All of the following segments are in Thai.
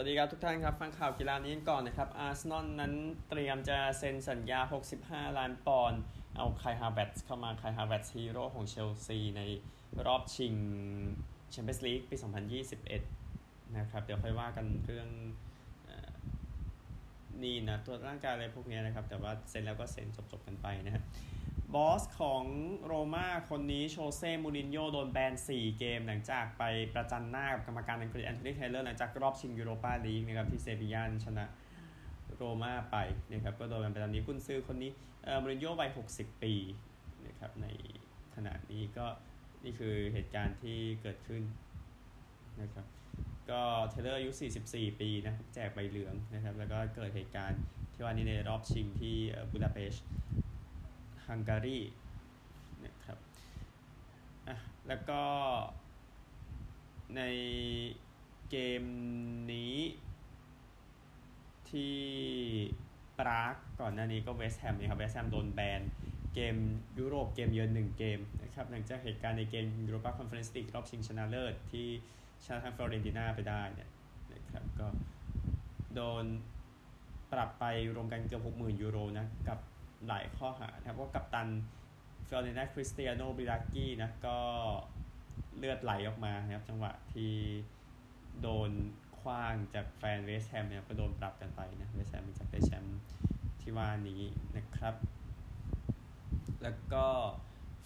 สวัสดีครับทุกท่านครับ ฟังข่าวกีฬานี้กันก่อนนะครับอาร์เซนอลนั้นเตรียมจะเซ็นสัญญา 65 ล้านปอนด์เอาไคฮาแวร์ตซ์เข้ามาไคฮาแวร์ตซ์ฮีโร่ของเชลซีในรอบชิงแชมเปี้ยนส์ลีกปี 2021 นะครับ เดี๋ยวค่อยว่ากันเรื่องนี่นะตัวร่างกายอะไรพวกนี้นะครับ แต่ว่าเซ็นแล้วก็เซ็นจบๆกันไปนะครับ บอสของโรม่าคนนี้โชเซ่มูรินโญ่โดนแบน 4 เกม หลังจากไปประจันหน้ากับกรรมการอังกฤษแอนโทนีเทเลอร์หลังจากรอบชิงยูโรปาลีกนะครับที่เซบียาชนะโรม่าไปนะครับก็โดนแบนไปตอนนี้กุนซือคนนี้เออมูรินโญ่วัย 60 ปีนะครับในขณะนี้ก็นี่คือเหตุการณ์ที่เกิดขึ้นนะครับก็เทเลอร์อายุ 44 ปีนะแจกใบเหลืองนะครับแล้วก็เกิดเหตุการณ์ที่ว่านี้ในรอบชิงที่บูดาเปสต์ ฮังการีนะครับอะแล้วก็ในเกมนี้ที่ปรากก่อนหน้านี้ก็เวสต์แฮมนะครับเวสต์แฮมโดนแบนเกมยุโรปเกมเยือนหนึ่งเกมนะครับหลังจากเหตุการณ์ในเกมยูโรปาคอนเฟอเรนซ์ลีกรอบชิงชนะเลิศที่ชนะทางฟิออเรนติน่าไปได้เนี่ยนะครับก็โดนปรับไปรวมกันเกือบ60,000ยูโรนะกับ หลายข้อหานะครับว่ากัปตันฟิออเรนติน่าคริสเตียโนบิรากี้นะก็เลือดไหลออกมานะครับ จังหวะที่โดนขว้างจากแฟนเวสต์แฮมเนี่ยก็โดนปรับกันไปนะเวสต์แฮมจะได้แชมป์ที่ว่านี้นะครับ แล้วก็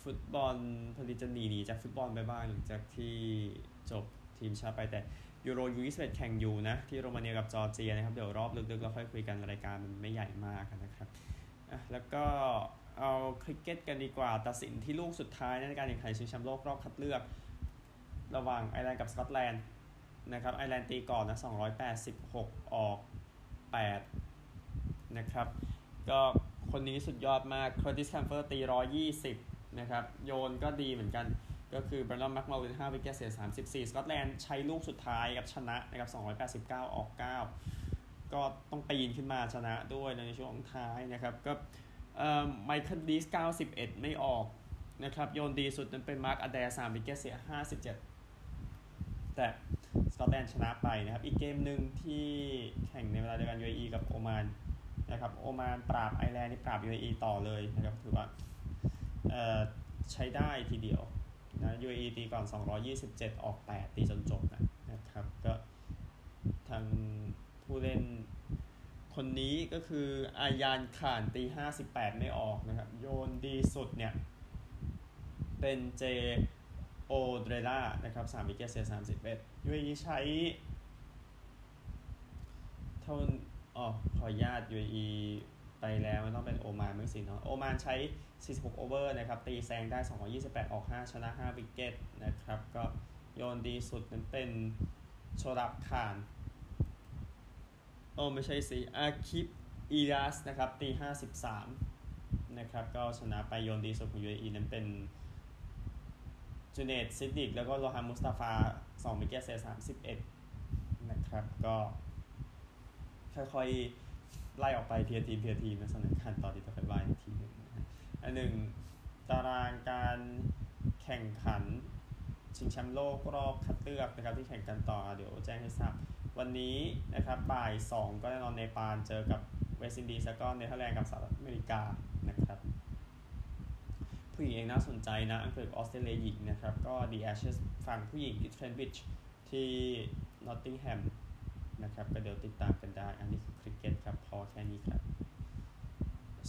ฟุตบอลพลิจะหนีหนีจากฟุตบอลไปบ้างหลังจากที่จบทีมชาติไปแต่ยูโร U ยี่สิบเอ็ดแข่งอยู่นะ ที่โรมาเนียกับจอร์เจียนะครับ เดี๋ยวรอบลึกๆเราค่อยคุยกันรายการมันไม่ใหญ่มากนะครับ แล้วก็เอาคริกเก็ตกันดีกว่า ตัดสินที่ลูกสุดท้ายในการแข่งขันชิงแชมป์โลกรอบคัดเลือก ระหว่างไอร์แลนด์กับสกอตแลนด์นะครับไอร์แลนด์ตีก่อนนะ 286 ออก 8 นะครับ ก็คนนี้สุดยอดมากเคอร์ติสแคมเฟอร์ตี 120 นะครับ โยนก็ดีเหมือนกัน ก็คือแบรนดอนแม็กมัลเลน5วิกเกตเสีย 34 สกอตแลนด์ใช้ลูกสุดท้ายกับชนะนะครับ 289 ออก 9 ก็ต้องปีนขึ้นมาชนะด้วยในช่วงท้ายนะครับก็ไมเคิลลีสก์91 ไม่ออกนะครับโยนดีสุดนั้นเป็นมาร์คอแดร์สามวิกเกตเสีย 57 แต่สกอตแลนด์ชนะไปนะครับอีกเกมหนึ่งที่แข่งในเวลาเดียวกัน UAE กับโอมานนะครับโอมานปราบไอร์แลนด์นี่ปราบ UAE ต่อเลยนะครับถือว่าใช้ได้ทีเดียวนะ UAE ตีก่อน 227 ออก 8 ตีจนจบนะครับก็ทาง ผู้เล่นคนนี้ก็คืออายานข่านตี58ไม่ออกนะครับ โยนดีสุดเนี่ย เป็นเจโอเดรล่านะครับ3วิกเกตเสีย31ยูเอใช้เท่าอ๋อขอญาตยูเอไปแล้วไมันต้องเป็นโอมานไม่สิเนาะโอมานใช้ 46 over นะครับ ตีแซงได้ 228 ออก 5 ชนะ 5 wicket นะครับ ก็โยนดีสุดนั้นเป็นโชรับข่าน โอ้ไม่ใช่สิอาคิปอีรัสนะครับตีห้าสิบสามนะครับก็ชนะไปโยนดีสุดของยูเอนั้นเป็นจูเนตซิดิกแล้วก็โลฮามุสตาฟาสอง wicket เสียสามสิบเอ็ดนะครับก็ค่อยๆ ไล่ออกไปทีละทีทีละทีในสถานการณ์ต่อที่จะไปวายทีหนึ่งอันหนึ่งตารางการแข่งขันชิงแชมป์โลกรอบคัดเลือกนะครับที่แข่งกันต่อเดี๋ยวแจ้งให้ทราบ วันนี้นะครับบ่าย 2 ก็แน่นอนเนปาลเจอกับเวสต์อินดีสแล้วก็เนเธอร์แลนด์กับสหรัฐอเมริกานะครับผู้หญิงเองน่าสนใจนะ อังกฤษออสเตรเลียหญิงนะครับ ก็ The Ashesฝั่งผู้หญิงที่เทรนต์บริดจ์ที่นอตติงแฮมนะครับก็เดี๋ยวติดตามกันได้ อันนี้คือคริกเก็ตครับ พอแค่นี้ครับ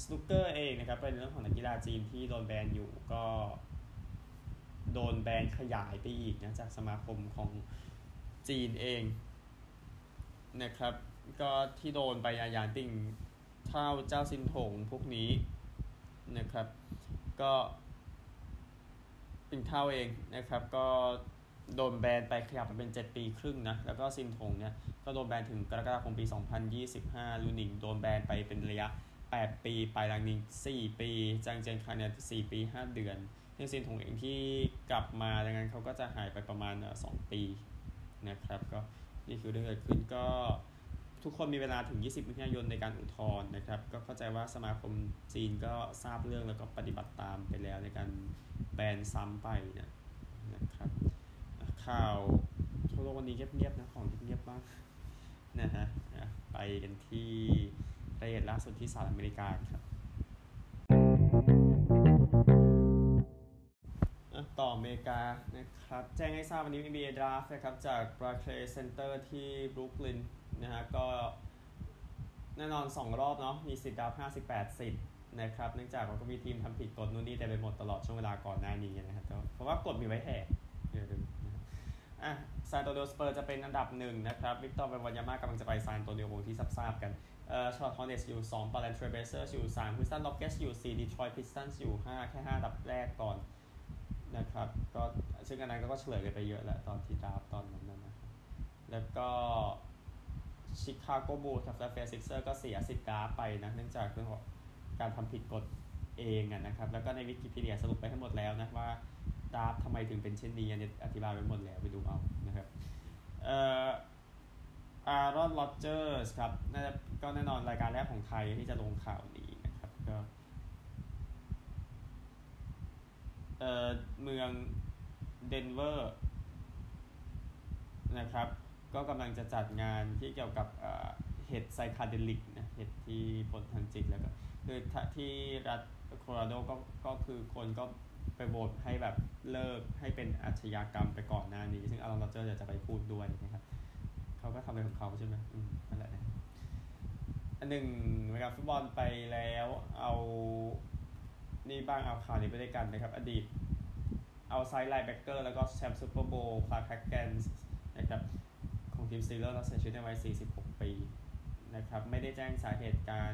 สนุกเกอร์เองนะครับเป็นเรื่องของนักกีฬาจีนที่โดนแบนอยู่ก็โดนแบนขยายไปอีกนะจากสมาคมของจีนเอง นะครับ ก็ที่โดนไปเหยียนปิ่งเทาเจ้าซินถงพวกนี้นะครับ ก็เป็นเท่าเองนะครับ ก็โดนแบนไปขยับไปเป็น 7 ปีครึ่งนะ แล้วก็ซินถงเนี่ย ก็โดนแบนถึงกรกฎาคมปี 2025 ลูนิงโดนแบนไปเป็นระยะ 8 ปีไปลังนิง 4 ปี จางเจียนคาเนี่ย4ปี 5 เดือนซึ่งซินถงเองที่กลับมาดังนั้นเขาก็จะหายไปประมาณ 2 ปีนะครับ ก็ นี่คือเรื่องเกิดขึ้นก็ทุกคนมีเวลาถึง 20 มิถุนายนในการอุทธรณ์นะครับ ก็เข้าใจว่าสมาคมจีนก็ทราบเรื่องแล้วก็ปฏิบัติตามไปแล้วในการแบนซ้ำไปนะนะครับ ข่าวทั่วโลกวันนี้เงียบๆนะของเงียบบ้างนะฮะไปกันที่รายละเอียดล่าสุดที่สหรัฐอเมริกาครับ เมริกานะครับแจ้งให้ทราบวันนี้มี NBA Draft นะครับจาก Barclays Center ที่บรุกลินนะฮะก็แน่นอน 2 รอบเนาะมีสิทธิ์ draft 58 สิทธิ์นะครับเนื่องจากว่าก็มีทีมทำผิดกฎนู่นนี่แต่ไปหมดตลอดช่วงเวลาก่อนหน้านี้นะครับเพราะว่ากฎมีไว้แหกเดี๋ยวดูอะซานอันโตนิโอสเปอร์สจะเป็นอันดับหนึ่งนะครับวิกเตอร์เวมบันยามากำลังจะไปซานอันโตนิโออย่างที่ทราบกันเอ่อชาร์ลอตต์ฮอร์เน็ตส์อยู่2พอร์ตแลนด์เทรลเบลเซอร์สอยู่3ฮิวสตันร็อกเก็ตส์อยู่4ดีทรอยต์พิสตันส์อยู่ 5 แค่5อันดับแรกก่อน นะครับ ก็ซึ่งอันนั้นก็เฉลยกันไปเยอะแล้วตอนที่ draft ตอนนั้นนะแล้วก็ชิคาโกบูลส์กับฟิลาเดลเฟียซิกเซอร์สก็เสียสิทธิ์ draft ไปนะเนื่องจากเรื่องของการทำผิดกฎเองนะครับ แล้วก็ในวิกิพีเดียสรุปไปให้ทั้งหมดแล้วนะว่า draft ทำไมถึงเป็นเช่นนี้อันนี้อธิบายไปหมดแล้วไปดูเอานะครับเอ่ออารอนโรเจอร์สครับน่าจะก็แน่นอนรายการแรกของไทยที่จะลงข่าวนี้นะครับก็ เอ่อเมืองเดนเวอร์นะครับ ก็กำลังจะจัดงานที่เกี่ยวกับเห็ด psychedelic นะเห็ดที่ผลทางจิตแล้วก็คือที่รัฐโคโลราโดก็ก็คือคนก็ไปโหวตให้แบบเลิกให้เป็นอาชญากรรมไปก่อนหน้านี้ ซึ่งอารอนโรเจอร์จะไปพูดด้วยนะครับเขาก็ทำอะไรของเขาใช่ไหมอืมนั่นแหละนะอันหนึ่งนะครับฟุตบอลไปแล้วเอา นี่บ้างเอาข่าวนี้ไปด้วยกันนะครับ อดีต outside linebacker แล้วก็แชมป์ซูเปอร์โบว์คลาร์คแฮกเกนส์นะครับของทีมสตีลเลอร์สแล้วเสียชีวิตในวัย 46 ปีนะครับไม่ได้แจ้งสาเหตุการ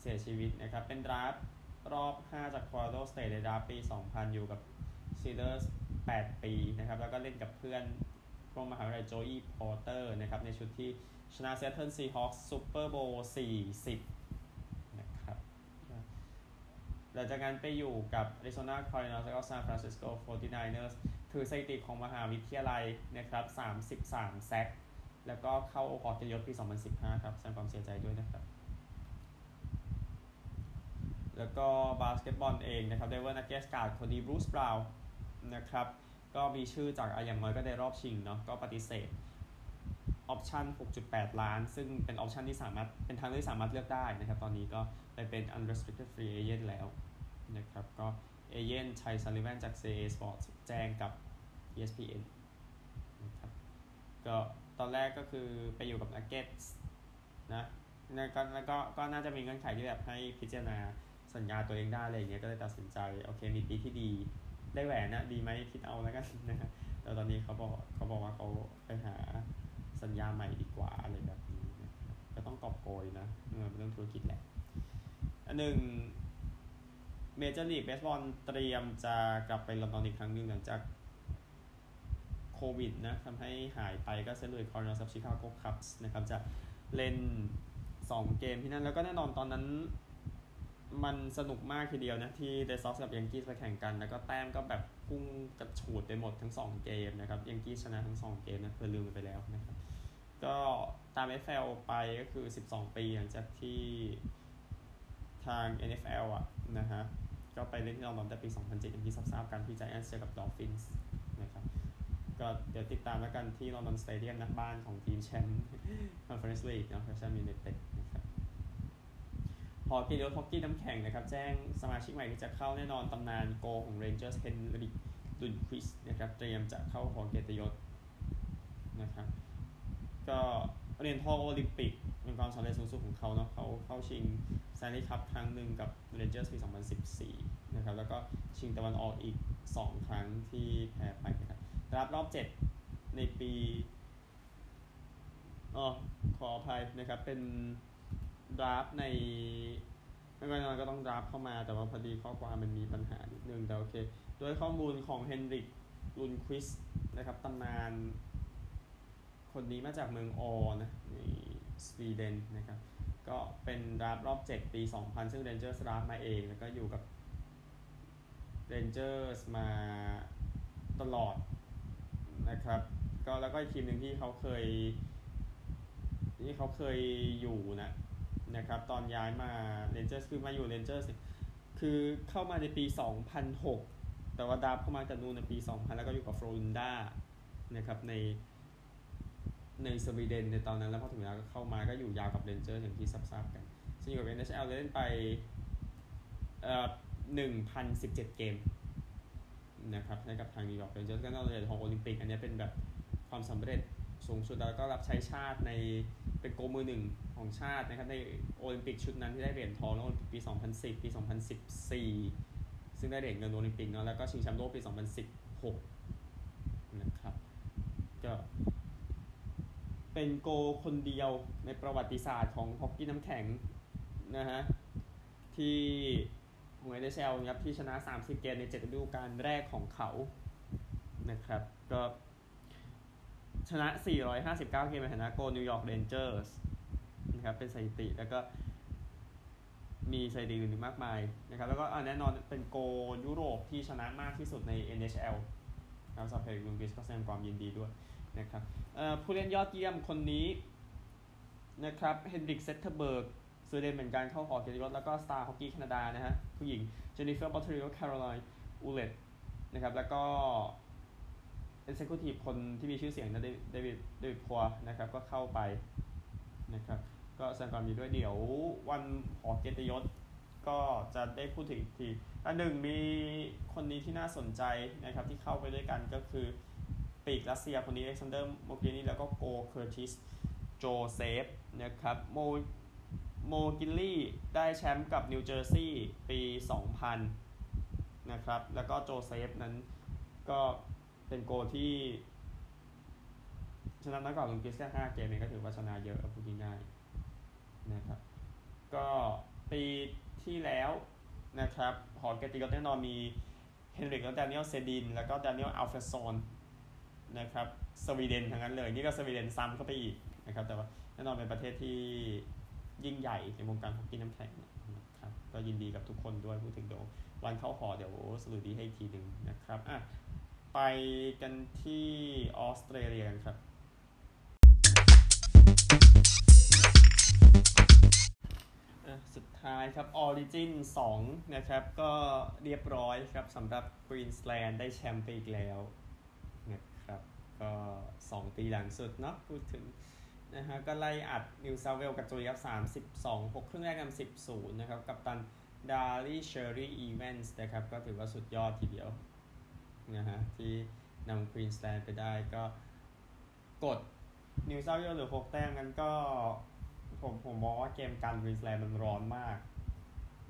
เสียชีวิตนะครับ เป็น draft รอบ 5 จาก Colorado State ใน draft ปี 2000 อยู่กับสตีลเลอร์ส 8 ปีนะครับ แล้วก็เล่นกับเพื่อนพวกมหาวิทยาลัยโจอีพอร์เตอร์นะครับในชุดที่ชนะเซ a t ทิลซีฮอคส์ซูเปอร์โบว์40นะครับห ลังจากนั้นไปอยู่กับ Arizona Cardinals แล้วก็ San Francisco 49ers ถือสถิติของมหาวิทยาลัยนะครับ 33 sack แล้วก็เข้าหอเกียรติยศปี 2015 ครับแสดงความเสียใจด้วยนะครับ แล้วก็บาสเกตบอลเองนะครับเดนเวอร์นักเก็ตส์ดคนดีบรูซบราวน์นะครับ ก็มีชื่อจากอย่างน้อยก็ได้รอบชิงเนาะก็ปฏิเสธoption 6.8 ล้าน ซึ่งเป็น option ที่สามารถ เป็นทางที่สามารถเลือกได้นะครับ ตอนนี้ก็ไปเป็น unrestricted free agent แล้ว นะครับ ก็เอเย่นต์ไทซัลลิแวนจาก CAA Sports แจ้งกับ ESPN นะครับก็ตอนแรกก็คือไปอยู่กับนักเก็ตส์นะแล้วก็แล้วก็ก็น่าจะมีเงื่อนไขที่แบบให้พิจารณาสัญญาตัวเองได้อะไรอย่างเงี้ยก็เลยตัดสินใจ โอเค มีปีที่ดีได้แหวนนะดีไหมคิดเอาแล้วกันนะฮะแต่ตอนนี้เขาบอกเขาบอกว่าเขาไปหาสัญญาใหม่ดีกว่าอะไรแบบนี้นะก็ต้องกอบโกยนะเออเป็นเรื่องธุรกิจแหละอันหนึ่ง เมเจอร์ลีกเบสบอลเตรียมจะกลับไปลอนดอนอีกครั้งหนึ่งหลังจากโควิดนะทำให้หายไปก็เซนต์หลุยส์คาร์ดินัลส์กับชิคาโกคับส์นะครับจะเล่น 2 เกมที่นั่น แล้วก็แน่นอนตอนนั้นมันสนุกมากทีเดียวนะที่เรดซ็อกซ์กับแยงกี้ไปแข่งกัน แล้วก็แต้มก็แบบพุ่งกระฉูดไปหมดทั้ง 2 เกมนะครับแยงกี้ชนะทั้ง 2 เกมนะเผื่อลืมไปแล้วนะครับก็ตาม NFL ไปก็คือ 12 ปีหลังจากที่ทาง NFL อะนะฮะ ก็ไปเล่นที่ลอนดอนแต่ปี 2007อย่างที่ทราบกันที่ไจแอนท์เจอกับดอลฟินส์นะครับก็เดี๋ยวติดตามแล้วกันที่ลอนดอนสเตเดียมนะบ้านของทีมแชมป์คอนเฟอเรนซ์ลีกเนาะเวสต์แฮมยูไนเต็ดนะครับฮอกกี้เรือฮอกกี้น้ำแข็งนะครับ แจ้งสมาชิกใหม่ที่จะเข้าแน่นอนตำนานโกล์ของเรนเจอร์สเฮนริกลุนด์ควิสต์นะครับเตรียมจะเข้าหอเกียรติยศนะครับก็เหรียญทองโอลิมปิกเป็นความสำเร็จสูงสุดของเขาเนาะเขาเข้าชิง สแตนลีย์คัพครั้งหนึ่งกับเรนเจอร์สปี 2014 นะครับ แล้วก็ชิงตะวันออกอีก 2 ครั้งที่แพ้ไปนะครับรับรอบ 7 ในปีอ๋อขออภัยนะครับ เป็นdraft ในไม่ว่าน้อยก็ต้อง draft เข้ามาแต่ว่าพอดีข้อความมันมีปัญหานิดนึง แต่โอเคโดยข้อมูลของเฮนริกลุนควิสนะครับตำนาน คนนี้มาจากเมืองออนะในสวีเดนนะครับ ก็เป็น draft รอบ 7 ปี 2000 ซึ่งเรนเจอร์ส draft มาเอง แล้วก็อยู่กับเรนเจอร์สมาตลอดนะครับ ก็แล้วก็อีกทีมหนึ่งที่เขาเคย ที่เขาเคยอยู่นะนะครับ ตอนย้ายมาเรนเจอร์สคือมาอยู่เรนเจอร์สคือเข้ามาในปี 2006 แต่ว่า draft เข้ามาจากนู่นในปี 2000 แล้วก็อยู่กับฟรอลุนดานะครับใน ในสวีเดนในตอนนั้นแล้วพอถึงเวลาก็เข้ามาก็อยู่ยาวกับเรนเจอร์อย่างที่ทราบกันซึ่งอยู่กับ NHL เล่นไปเอ่อหนึ่งพันสิบเจ็ดเกมนะครับให้กับทางนิวยอร์กเรนเจอร์ก็นอกจากของโอลิมปิกอันนี้เป็นแบบความสำเร็จสูงสุดแล้วก็รับใช้ชาติในเป็นโกมือหนึ่งของชาตินะครับในโอลิมปิกชุดนั้นที่ได้เหรียญทองแล้วปี 2010 ปี 2014 ซึ่งได้เหรียญเงินโอลิมปิกเนาะแล้วก็ชิงแชมป์โลกปี 2016 นะครับก็ เป็นโกคนเดียวในประวัติศาสตร์ของฮอกกี้น้ำแข็งนะฮะที่ของเอเดเชลครับที่ชนะ 30 เกมใน7ฤดูกาลแรกของเขานะครับก็ชนะ 459 เกมในฐานะโกล์นิวยอร์กเรนเจอร์สนะครับเป็นสถิติแล้วก็มีสถิติอื่นมากมายนะครับแล้วก็แน่นอนเป็นโกล์ยุโรปที่ชนะมากที่สุดใน NHL นะครับสำหรับเฮนริกลุนควิสก็แสดงความยินดีด้วย นะครับผู้เล่นยอดเยี่ยมคนนี้นะครับเฮนริกเซตเตอร์เบิร์กสวีเดนเหมือนกันเข้าหอเกียรติยศแล้วก็ star ฮอกกี้แคนาดานะฮะผู้หญิงเจนนิเฟอร์บอตเทอริโอแคโรไลน์อูเลตนะครับแล้วก็ executive คนที่มีชื่อเสียงนะเดวิดเดวิดพัวนะครับก็เข้าไปนะครับก็แสดงความดีด้วยเดี๋ยววันหอเกียรติยศก็จะได้พูดถึงอีกทีอันหนึ่งมีคนนี้ที่น่าสนใจนะครับที่เข้าไปด้วยกันก็คือ ปีกรัสเซียคนนี้อเล็กซานเดอร์โมกิลนี่แล้วก็โกล์เคอร์ติสโจเซฟนะครับโมโมกิลนี่ได้แชมป์กับนิวเจอร์ซีย์ปี 2000 นะครับ แล้วก็โจเซฟนั้นก็เป็นโกล์ที่ ชนะนักก่อนลุนควิสแค่5เกมเองก็ถือว่าชนะเยอะพูดง่ายๆนะครับ ก็ปีที่แล้วนะครับ หอเกียรติก็แน่นอนมีเฮนริกและดานิเอลเซดิน แล้วก็ดานิเอลอัลเฟรดซอน นะครับสวีเดนทั้งนั้นเลย นี่ก็สวีเดนซ้ำเข้าไปอีกนะครับ แต่ว่าแน่นอนเป็นประเทศที่ยิ่งใหญ่ในวงการฮอกกี้น้ำแข็งนะครับก็ยินดีกับทุกคนด้วยพูดถึงเดี๋ยววันเข้าหอเดี๋ยวสรุปดีให้อีกทีหนึ่งนะครับอะไปกันที่ออสเตรเลียกันครับสุดท้ายครับ Origin 2 นะครับ ก็เรียบร้อยครับสำหรับ Queensland ได้แชมป์ไปอีกแล้ว 2 ปีหลังสุดเนาะพูดถึงนะฮะก็ไล่อัดนิวซาเวลกับโจุยครับ32 6ครึ่งแรกนำ10 0นะครับกับตันดารีเชอรี่อีเวนส์นะครับก็ถือว่าสุดยอดทีเดียวนะฮะที่นำควีนสแลนด์ไปได้ก็กดนิวซาเวลหรือ 6 แต้มกันก็ผมผมมองว่าเกมการควีนสแลนด์มันร้อนมาก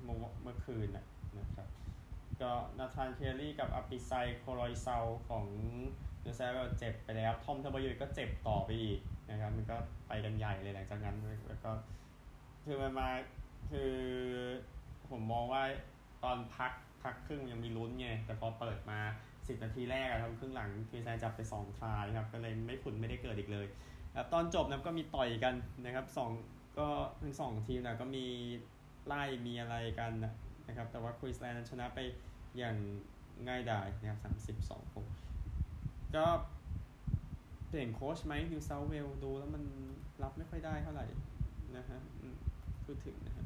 เมื่อเมื่อคืนนะครับ ก็นาธานเคลลี่กับอปิไซโครอยเซาของเนิวซาเวลเจ็บไปแล้ว ทอมเทอร์บยุยก็เจ็บต่อไปอีกนะครับมันก็ไปกันใหญ่เลยหลังจากนั้นแล้วก็คือมันมาคือผมมองว่าตอนพักพักครึ่งยังมีลุ้นไง แต่พอเปิดมาสิบนาทีแรกทำครึ่งหลังคือแซนจับไปสองทายครับ ก็เลยไม่ผุนไม่ได้เกิดอีกเลยครับตอนจบนะก็มีต่อยกันนะครับสองก็ทั้งสองทีมนะก็มีไล่มีอะไรกัน นะครับ แต่ว่าควีนสแลนด์ชนะไปอย่างง่ายดายนะครับสามสิบสองหกก็เปลี่ยนโค้ชไหมนิวเซาท์เวลส์ดูแล้วมันรับไม่ค่อยได้เท่าไหร่นะฮะพูดถึงนะฮะ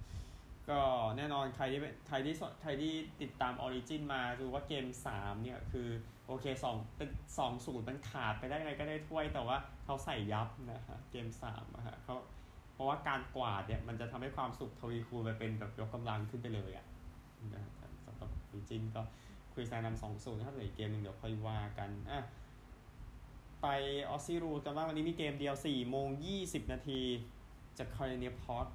ก็แน่นอนใครที่ใครที่ใครที่ติดตามออริจินมาดูว่าเกม 3 เนี่ย คือ โอเค2เป็น2ศูนย์มันขาดไปได้ไงก็ได้ถ้วยแต่ว่าเขาใส่ยับนะฮะเกม3อะฮะเขาเพราะว่าการกวาดเนี่ย มันจะทำให้ความสุขทวีคูณไปเป็นแบบยกกำลังขึ้นไปเลยอะนะ สำหรับออริจินก็ควีนสแลนด์นำสองศูนย์ถ้าเหลือเกมหนึ่งเดี๋ยวค่อยว่ากันอะไปออสซิรูกันว่าวันนี้มีเกมเดียว4โมง20นาที จากคาร์ดิเนียพาร์ค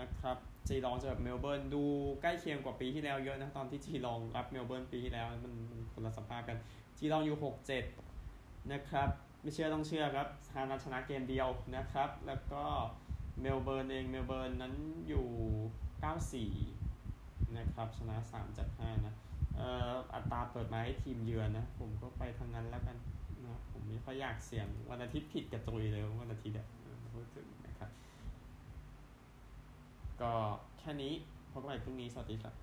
นะครับจีลองจะแบบเมลเบิร์นดูใกล้เคียงกว่าปีที่แล้วเยอะนะ ตอนที่จีลองรับเมลเบิร์นปีที่แล้ว มันมันคนละสภาพกันจีลองอยู่ 6-7 นะครับ ไม่เชื่อต้องเชื่อครับฮานาชนะเกมเดียวนะครับ แล้วก็เมลเบิร์นเองเมลเบิร์นนั้นอยู่ 94 นะครับชนะ3จาก5นะอัตราเปิดมาให้ทีมเยือนนะผมก็ไปทางนั้นแล้วกันนะผมไม่ค่อยอยากเสี่ยงวันอาทิตย์ผิดกระตุยเลยวันอาทิตย์เนี่ยพูดถึงนะครับ ก็แค่นี้พบกันใหม่พรุ่งนี้สวัสดีครับ